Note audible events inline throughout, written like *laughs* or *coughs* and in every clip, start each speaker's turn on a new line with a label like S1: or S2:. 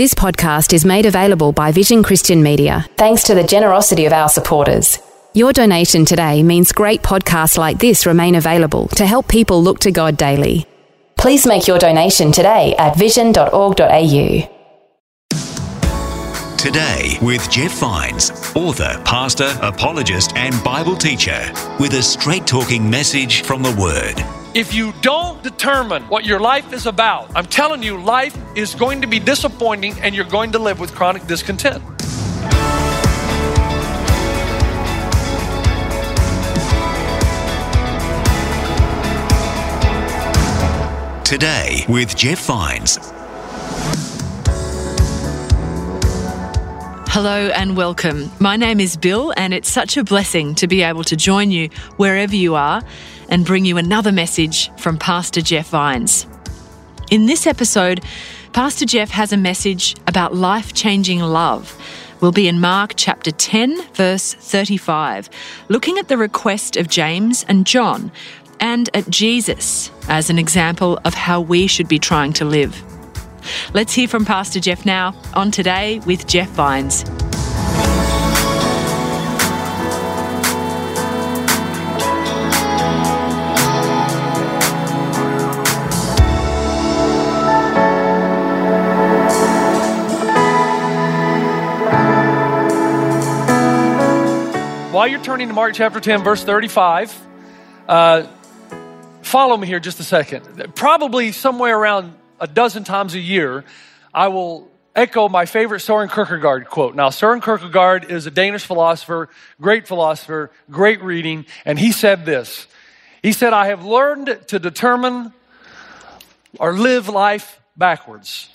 S1: This podcast is made available by Vision Christian Media thanks to the generosity of our supporters. Your donation today means great podcasts like this remain available to help people look to God daily. Please make your donation today at vision.org.au.
S2: Today with Jeff Vines, author, pastor, apologist, and Bible teacher, with a straight talking message from the Word.
S3: If you don't determine what your life is about, I'm telling you, life is going to be disappointing and you're going to live with chronic discontent.
S2: Today with Jeff Vines.
S4: Hello and welcome. My name is Bill, and it's such a blessing to be able to join you wherever you are and bring you another message from Pastor Jeff Vines. In this episode, Pastor Jeff has a message about life changing love. We'll be in Mark chapter 10, verse 35, looking at the request of James and John and at Jesus as an example of how we should be trying to live. Let's hear from Pastor Jeff now on Today with Jeff Vines.
S3: While you're turning to Mark chapter 10, verse 35, uh, follow me here just a second. Probably somewhere around a dozen times a year, I will echo my favorite Soren Kierkegaard quote. Now, Soren Kierkegaard is a Danish philosopher, great philosopher, great reading, and he said this. He said, I have learned to determine or live life backwards.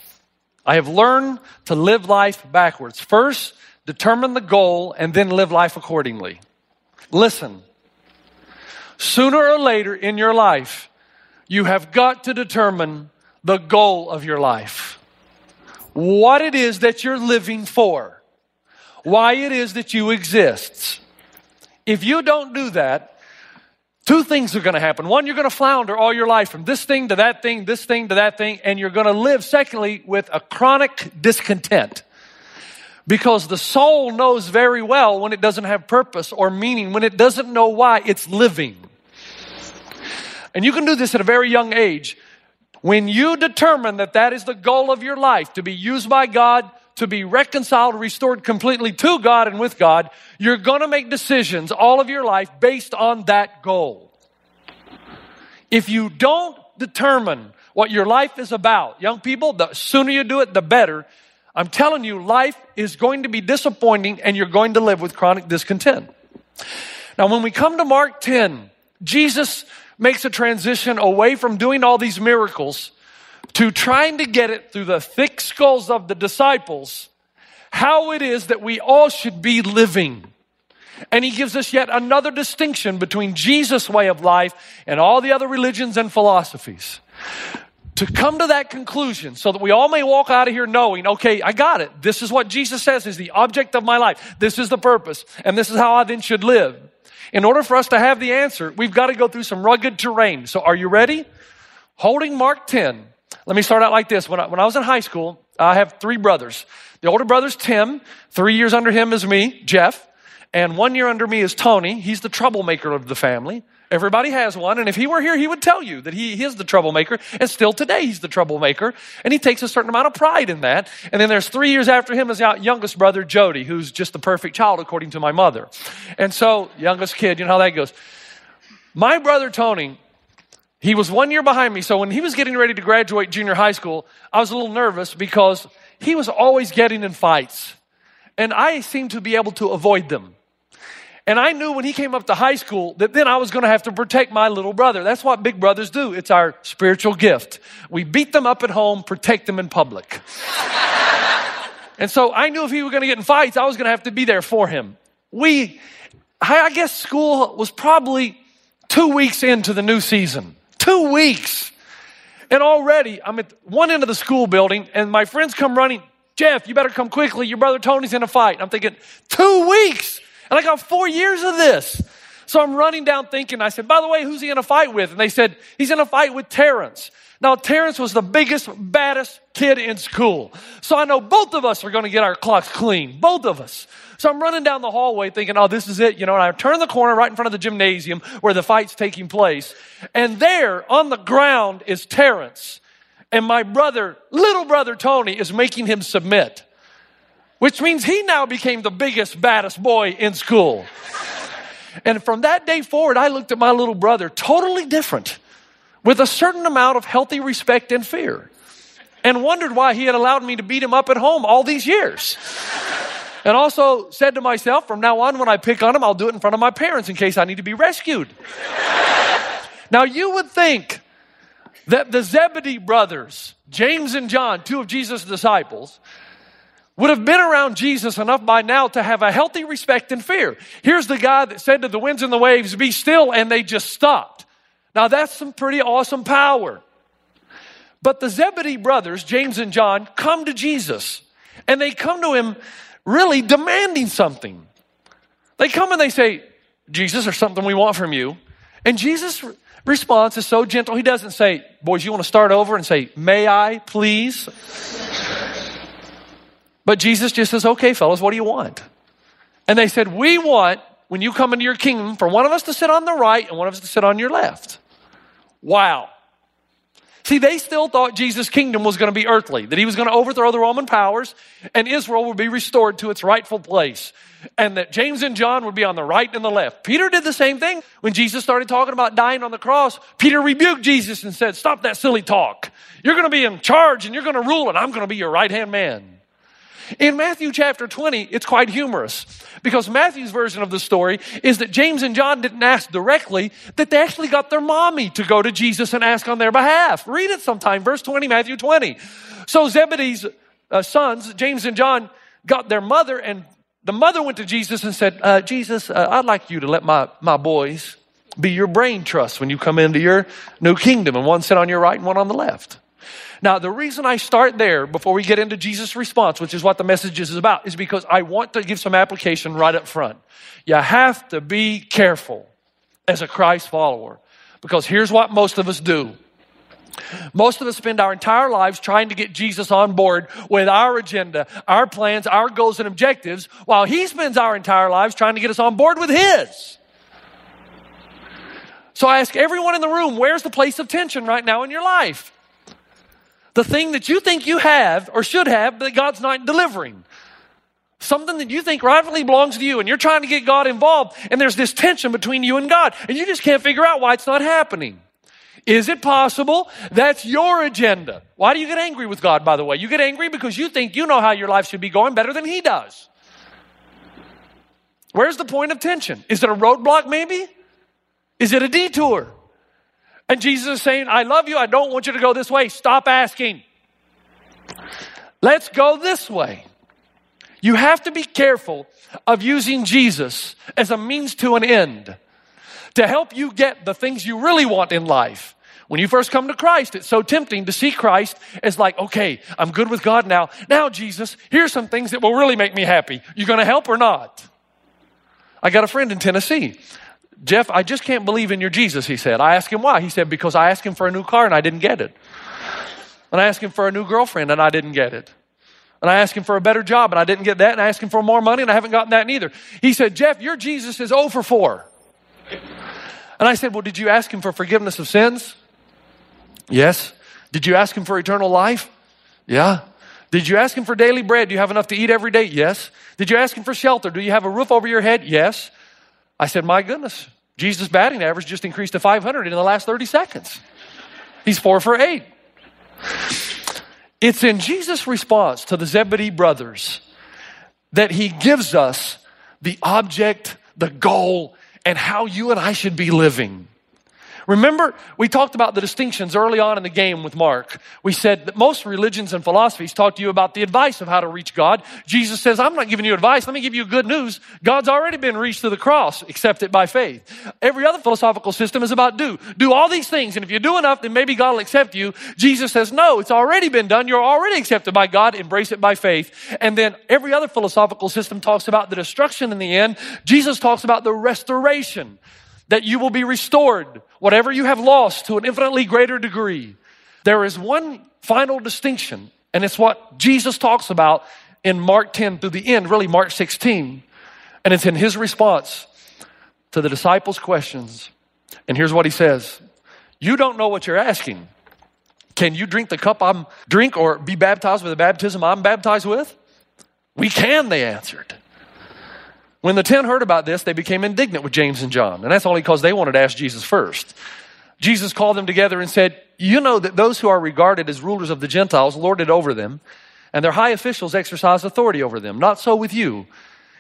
S3: I have learned to live life backwards. First, determine the goal, and then live life accordingly. Listen, sooner or later in your life, you have got to determine the goal of your life. What it is that you're living for. Why it is that you exist. If you don't do that, two things are going to happen. One, you're going to flounder all your life from this thing to that thing, this thing to that thing, and you're going to live, secondly, with a chronic discontent. Because the soul knows very well when it doesn't have purpose or meaning, when it doesn't know why it's living. And you can do this at a very young age. When you determine that that is the goal of your life, to be used by God, to be reconciled, restored completely to God and with God, you're going to make decisions all of your life based on that goal. If you don't determine what your life is about, young people, the sooner you do it, the better. I'm telling you, life is going to be disappointing and you're going to live with chronic discontent. Now, when we come to Mark 10, Jesus makes a transition away from doing all these miracles to trying to get it through the thick skulls of the disciples how it is that we all should be living. And he gives us yet another distinction between Jesus' way of life and all the other religions and philosophies to come to that conclusion so that we all may walk out of here knowing, okay, I got it. This is what Jesus says is the object of my life. This is the purpose. And this is how I then should live. In order for us to have the answer, we've got to go through some rugged terrain. So are you ready? Holding Mark 10. Let me start out like this. When I, when I was in high school, I have three brothers. The older brother's Tim. Three years under him is me, Jeff. And one year under me is Tony. He's the troublemaker of the family. Everybody has one, and if he were here, he would tell you that he, he is the troublemaker, and still today he's the troublemaker, and he takes a certain amount of pride in that. And then there's three years after him is our youngest brother, Jody, who's just the perfect child according to my mother. And so, youngest kid, you know how that goes. My brother Tony, he was one year behind me, so when he was getting ready to graduate junior high school, I was a little nervous because he was always getting in fights, and I seemed to be able to avoid them. And I knew when he came up to high school that then I was going to have to protect my little brother. That's what big brothers do. It's our spiritual gift. We beat them up at home, protect them in public. *laughs* and so I knew if he was going to get in fights, I was going to have to be there for him. We, I guess school was probably two weeks into the new season. Two weeks. And already I'm at one end of the school building and my friends come running. Jeff, you better come quickly. Your brother Tony's in a fight. I'm thinking, two weeks. And I got four years of this. So I'm running down thinking, I said, by the way, who's he in a fight with? And they said, he's in a fight with Terrence. Now, Terrence was the biggest, baddest kid in school. So I know both of us are going to get our clocks clean. Both of us. So I'm running down the hallway thinking, oh, this is it. You know, and I turn the corner right in front of the gymnasium where the fight's taking place. And there on the ground is Terrence. And my brother, little brother Tony, is making him submit, which means he now became the biggest, baddest boy in school. and from that day forward, I looked at my little brother totally different with a certain amount of healthy respect and fear and wondered why he had allowed me to beat him up at home all these years. And also said to myself, from now on, when I pick on him, I'll do it in front of my parents in case I need to be rescued. now, you would think that the Zebedee brothers, James and John, two of Jesus' disciples, would have been around Jesus enough by now to have a healthy respect and fear. Here's the guy that said to the winds and the waves, Be still, and they just stopped. Now, that's some pretty awesome power. But the Zebedee brothers, James and John, come to Jesus and they come to him really demanding something. They come and they say, Jesus, there's something we want from you. And Jesus' response is so gentle. He doesn't say, Boys, you want to start over and say, May I, please? But Jesus just says, Okay, fellas, what do you want? And they said, We want, when you come into your kingdom, for one of us to sit on the right and one of us to sit on your left. Wow. See, they still thought Jesus' kingdom was going to be earthly, that he was going to overthrow the Roman powers and Israel would be restored to its rightful place, and that James and John would be on the right and the left. Peter did the same thing. When Jesus started talking about dying on the cross, Peter rebuked Jesus and said, Stop that silly talk. You're going to be in charge and you're going to rule, and I'm going to be your right hand man. In Matthew chapter 20, it's quite humorous because Matthew's version of the story is that James and John didn't ask directly, that they actually got their mommy to go to Jesus and ask on their behalf. Read it sometime, verse 20, Matthew 20. So Zebedee's uh, sons, James and John, got their mother, and the mother went to Jesus and said, uh, Jesus, uh, I'd like you to let my, my boys be your brain trust when you come into your new kingdom, and one sit on your right and one on the left. Now, the reason I start there before we get into Jesus' response, which is what the message is about, is because I want to give some application right up front. You have to be careful as a Christ follower because here's what most of us do. Most of us spend our entire lives trying to get Jesus on board with our agenda, our plans, our goals and objectives, while he spends our entire lives trying to get us on board with his. So I ask everyone in the room, where's the place of tension right now in your life? The thing that you think you have or should have that God's not delivering. Something that you think rightfully belongs to you, and you're trying to get God involved, and there's this tension between you and God, and you just can't figure out why it's not happening. Is it possible that's your agenda? Why do you get angry with God, by the way? You get angry because you think you know how your life should be going better than He does. Where's the point of tension? Is it a roadblock, maybe? Is it a detour? And Jesus is saying, I love you. I don't want you to go this way. Stop asking. Let's go this way. You have to be careful of using Jesus as a means to an end to help you get the things you really want in life. When you first come to Christ, it's so tempting to see Christ as like, okay, I'm good with God now. Now, Jesus, here's some things that will really make me happy. You are gonna help or not? I got a friend in Tennessee Jeff, I just can't believe in your Jesus, he said. I asked him why. He said, because I asked him for a new car and I didn't get it. And I asked him for a new girlfriend and I didn't get it. And I asked him for a better job and I didn't get that. And I asked him for more money and I haven't gotten that neither. He said, Jeff, your Jesus is over 4. And I said, Well, did you ask him for forgiveness of sins? Yes. Did you ask him for eternal life? Yeah. Did you ask him for daily bread? Do you have enough to eat every day? Yes. Did you ask him for shelter? Do you have a roof over your head? Yes. I said, My goodness, Jesus' batting average just increased to 500 in the last 30 seconds. He's four for eight. It's in Jesus' response to the Zebedee brothers that he gives us the object, the goal, and how you and I should be living. Remember, we talked about the distinctions early on in the game with Mark. We said that most religions and philosophies talk to you about the advice of how to reach God. Jesus says, I'm not giving you advice. Let me give you good news. God's already been reached through the cross. Accept it by faith. Every other philosophical system is about do. Do all these things. And if you do enough, then maybe God will accept you. Jesus says, no, it's already been done. You're already accepted by God. Embrace it by faith. And then every other philosophical system talks about the destruction in the end. Jesus talks about the restoration that you will be restored, whatever you have lost, to an infinitely greater degree. There is one final distinction, and it's what Jesus talks about in Mark 10 through the end, really Mark 16. And it's in his response to the disciples' questions. And here's what he says You don't know what you're asking. Can you drink the cup I'm drink or be baptized with the baptism I'm baptized with? We can, they answered. When the ten heard about this, they became indignant with James and John. And that's only because they wanted to ask Jesus first. Jesus called them together and said, You know that those who are regarded as rulers of the Gentiles lord it over them, and their high officials exercise authority over them. Not so with you.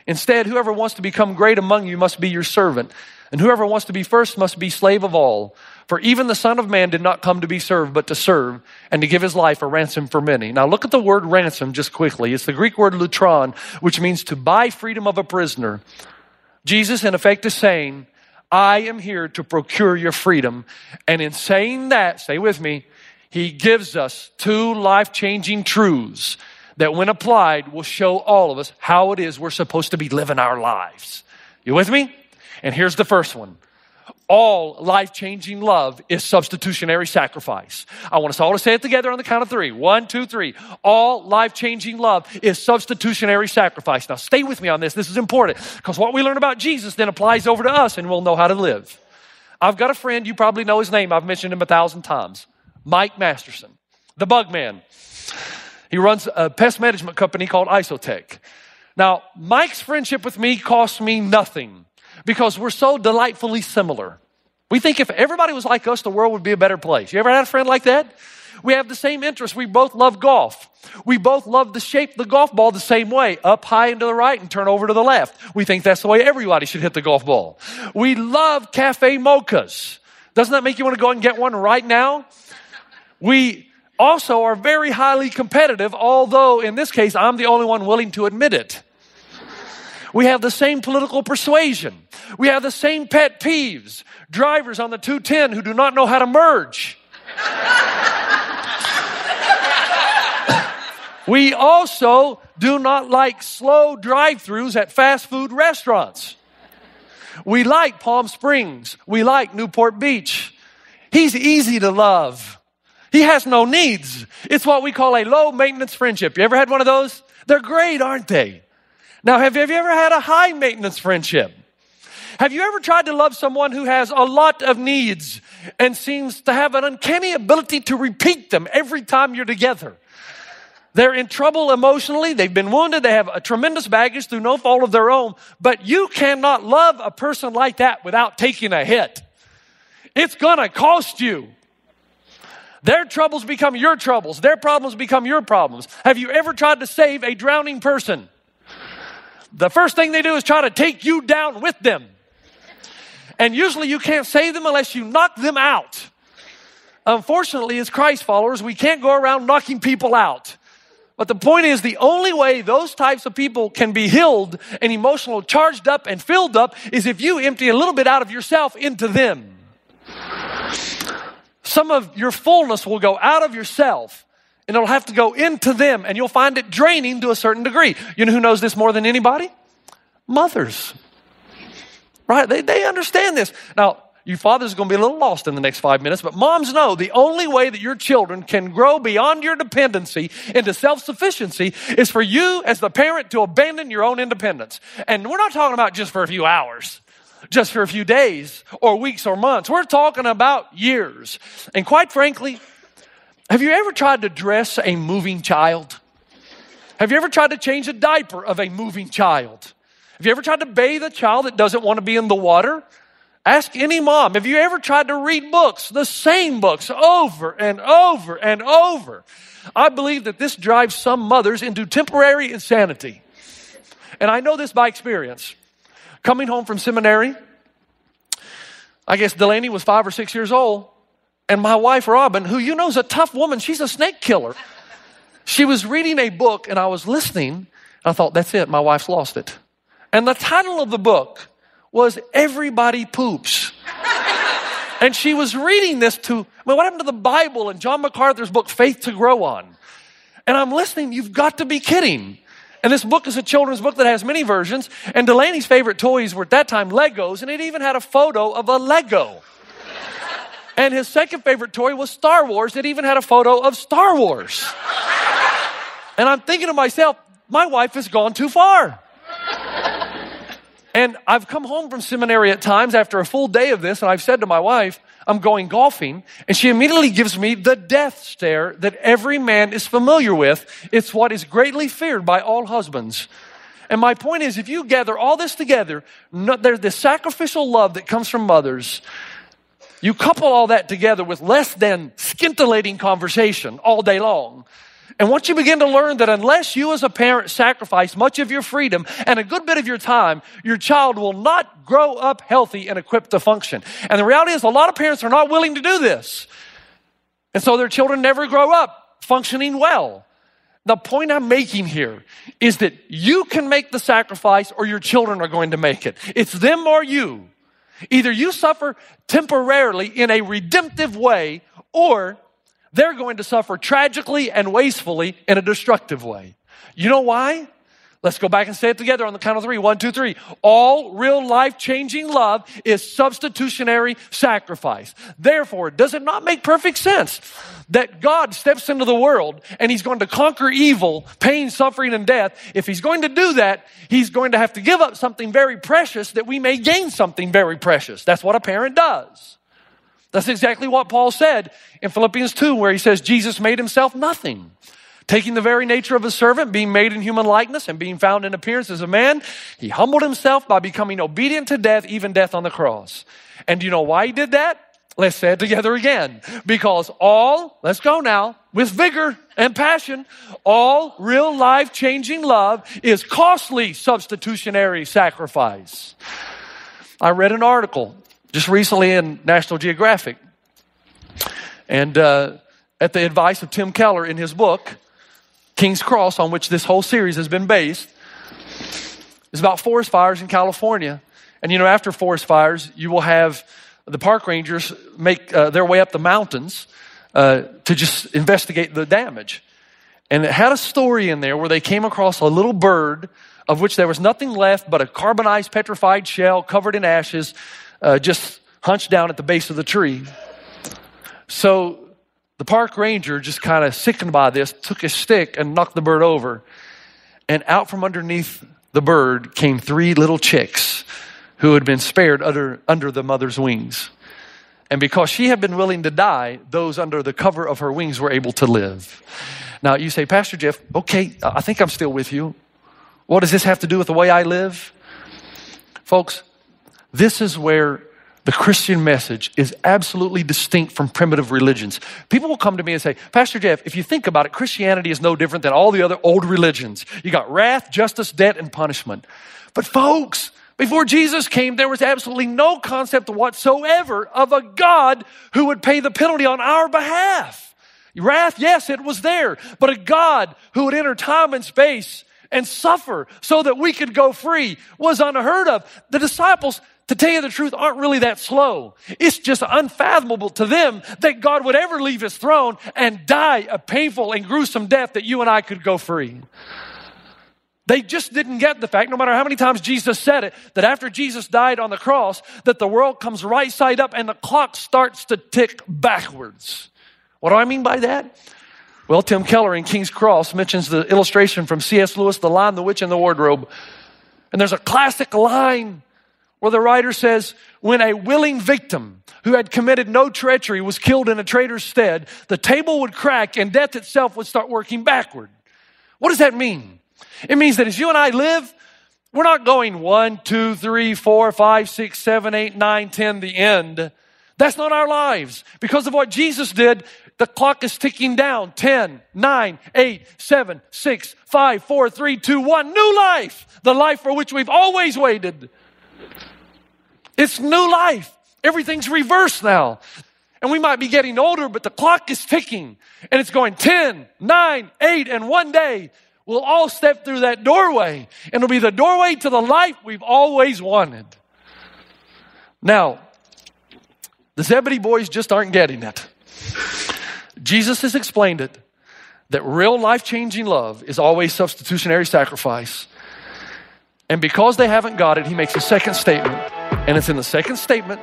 S3: Instead, whoever wants to become great among you must be your servant, and whoever wants to be first must be slave of all. For even the Son of Man did not come to be served, but to serve, and to give his life a ransom for many. Now look at the word ransom just quickly. It's the Greek word lutron, which means to buy freedom of a prisoner. Jesus, in effect, is saying, I am here to procure your freedom. And in saying that, stay with me, he gives us two life changing truths that, when applied, will show all of us how it is we're supposed to be living our lives. You with me? And here's the first one. All life changing love is substitutionary sacrifice. I want us all to say it together on the count of three. One, two, three. All life changing love is substitutionary sacrifice. Now, stay with me on this. This is important because what we learn about Jesus then applies over to us and we'll know how to live. I've got a friend, you probably know his name. I've mentioned him a thousand times Mike Masterson, the bug man. He runs a pest management company called Isotech. Now, Mike's friendship with me cost me nothing because we're so delightfully similar. We think if everybody was like us, the world would be a better place. You ever had a friend like that? We have the same interests. We both love golf. We both love to shape the golf ball the same way, up high and to the right and turn over to the left. We think that's the way everybody should hit the golf ball. We love cafe mochas. Doesn't that make you want to go and get one right now? We also are very highly competitive, although in this case, I'm the only one willing to admit it. We have the same political persuasion. We have the same pet peeves. Drivers on the 210 who do not know how to merge. *coughs* we also do not like slow drive throughs at fast food restaurants. We like Palm Springs. We like Newport Beach. He's easy to love. He has no needs. It's what we call a low maintenance friendship. You ever had one of those? They're great, aren't they? Now, have you, ever had a high maintenance friendship? Have you ever tried to love someone who has a lot of needs and seems to have an uncanny ability to repeat them every time you're together? They're in trouble emotionally. They've been wounded. They have a tremendous baggage through no fault of their own. But you cannot love a person like that without taking a hit. It's gonna cost you. Their troubles become your troubles. Their problems become your problems. Have you ever tried to save a drowning person? The first thing they do is try to take you down with them. And usually you can't save them unless you knock them out. Unfortunately, as Christ followers, we can't go around knocking people out. But the point is, the only way those types of people can be healed and emotional, charged up and filled up is if you empty a little bit out of yourself into them. Some of your fullness will go out of yourself and it'll have to go into them and you'll find it draining to a certain degree. You know who knows this more than anybody? Mothers. Right? They, they understand this. Now, you fathers are going to be a little lost in the next five minutes, but moms know the only way that your children can grow beyond your dependency into self sufficiency is for you as the parent to abandon your own independence. And we're not talking about just for a few hours, just for a few days or weeks or months. We're talking about years. And quite frankly, have you ever tried to dress a moving child? Have you ever tried to change a diaper of a moving child? Have you ever tried to bathe a child that doesn't want to be in the water? Ask any mom. Have you ever tried to read books, the same books, over and over and over? I believe that this drives some mothers into temporary insanity. And I know this by experience. Coming home from seminary, I guess Delaney was five or six years old. And my wife, Robin, who you know is a tough woman, she's a snake killer. She was reading a book and I was listening. And I thought, that's it, my wife's lost it. And the title of the book was Everybody Poops. and she was reading this to, I mean, what happened to the Bible and John MacArthur's book, Faith to Grow On? And I'm listening, you've got to be kidding. And this book is a children's book that has many versions. And Delaney's favorite toys were at that time Legos, and it even had a photo of a Lego. And his second favorite toy was Star Wars. It even had a photo of Star Wars. And I'm thinking to myself, my wife has gone too far. And I've come home from seminary at times after a full day of this, and I've said to my wife, I'm going golfing, and she immediately gives me the death stare that every man is familiar with. It's what is greatly feared by all husbands. And my point is, if you gather all this together, no, there's this sacrificial love that comes from mothers. You couple all that together with less than scintillating conversation all day long. And once you begin to learn that unless you as a parent sacrifice much of your freedom and a good bit of your time, your child will not grow up healthy and equipped to function. And the reality is a lot of parents are not willing to do this. And so their children never grow up functioning well. The point I'm making here is that you can make the sacrifice or your children are going to make it. It's them or you. Either you suffer temporarily in a redemptive way or they're going to suffer tragically and wastefully in a destructive way. You know why? Let's go back and say it together on the count of three. One, two, three. All real life changing love is substitutionary sacrifice. Therefore, does it not make perfect sense that God steps into the world and he's going to conquer evil, pain, suffering, and death? If he's going to do that, he's going to have to give up something very precious that we may gain something very precious. That's what a parent does. That's exactly what Paul said in Philippians 2, where he says, Jesus made himself nothing. Taking the very nature of a servant, being made in human likeness, and being found in appearance as a man, he humbled himself by becoming obedient to death, even death on the cross. And do you know why he did that? Let's say it together again. Because all, let's go now, with vigor and passion, all real life changing love is costly substitutionary sacrifice. I read an article just recently in National Geographic. And uh, at the advice of Tim Keller in his book, King's Cross, on which this whole series has been based, is about forest fires in California. And you know, after forest fires, you will have the park rangers make uh, their way up the mountains uh, to just investigate the damage. And it had a story in there where they came across a little bird of which there was nothing left but a carbonized petrified shell covered in ashes uh, just hunched down at the base of the tree. So the park ranger, just kind of sickened by this, took his stick and knocked the bird over. And out from underneath the bird came three little chicks who had been spared under, under the mother's wings. And because she had been willing to die, those under the cover of her wings were able to live. Now you say, Pastor Jeff, okay, I think I'm still with you. What does this have to do with the way I live? Folks, this is where the Christian message is absolutely distinct from primitive religions. People will come to me and say, Pastor Jeff, if you think about it, Christianity is no different than all the other old religions. You got wrath, justice, debt, and punishment. But folks, before Jesus came, there was absolutely no concept whatsoever of a God who would pay the penalty on our behalf. Wrath, yes, it was there, but a God who would enter time and space and suffer so that we could go free was unheard of. The disciples, to tell you the truth, aren't really that slow. It's just unfathomable to them that God would ever leave his throne and die a painful and gruesome death that you and I could go free. They just didn't get the fact, no matter how many times Jesus said it, that after Jesus died on the cross, that the world comes right side up and the clock starts to tick backwards. What do I mean by that? Well, Tim Keller in King's Cross mentions the illustration from C.S. Lewis, The Lion, the Witch, and the Wardrobe. And there's a classic line where the writer says, when a willing victim who had committed no treachery was killed in a traitor's stead, the table would crack and death itself would start working backward. What does that mean? It means that as you and I live, we're not going one, two, three, four, five, six, seven, eight, nine, ten, the end. That's not our lives. Because of what Jesus did, the clock is ticking down 10, 9, 8, 7, 6, 5, 4, 3, 2, 1. New life. The life for which we've always waited. It's new life. Everything's reversed now. And we might be getting older, but the clock is ticking and it's going 10, 9, 8, and one day we'll all step through that doorway and it'll be the doorway to the life we've always wanted. Now, the Zebedee boys just aren't getting it. Jesus has explained it that real life changing love is always substitutionary sacrifice. And because they haven't got it, he makes a second statement. And it's in the second statement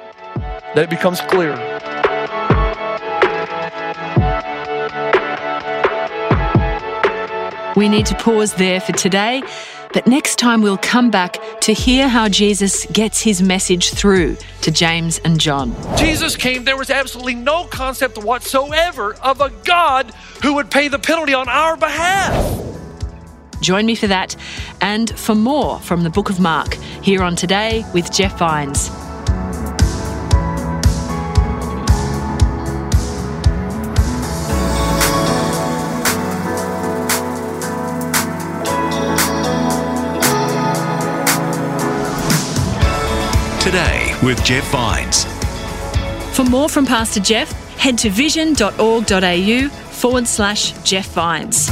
S3: that it becomes clear.
S4: We need to pause there for today, but next time we'll come back to hear how Jesus gets his message through to James and John.
S3: Jesus came, there was absolutely no concept whatsoever of a God who would pay the penalty on our behalf.
S4: Join me for that and for more from the book of Mark here on Today with Jeff Vines.
S2: Today with Jeff Vines.
S4: For more from Pastor Jeff, head to vision.org.au forward slash Jeff Vines.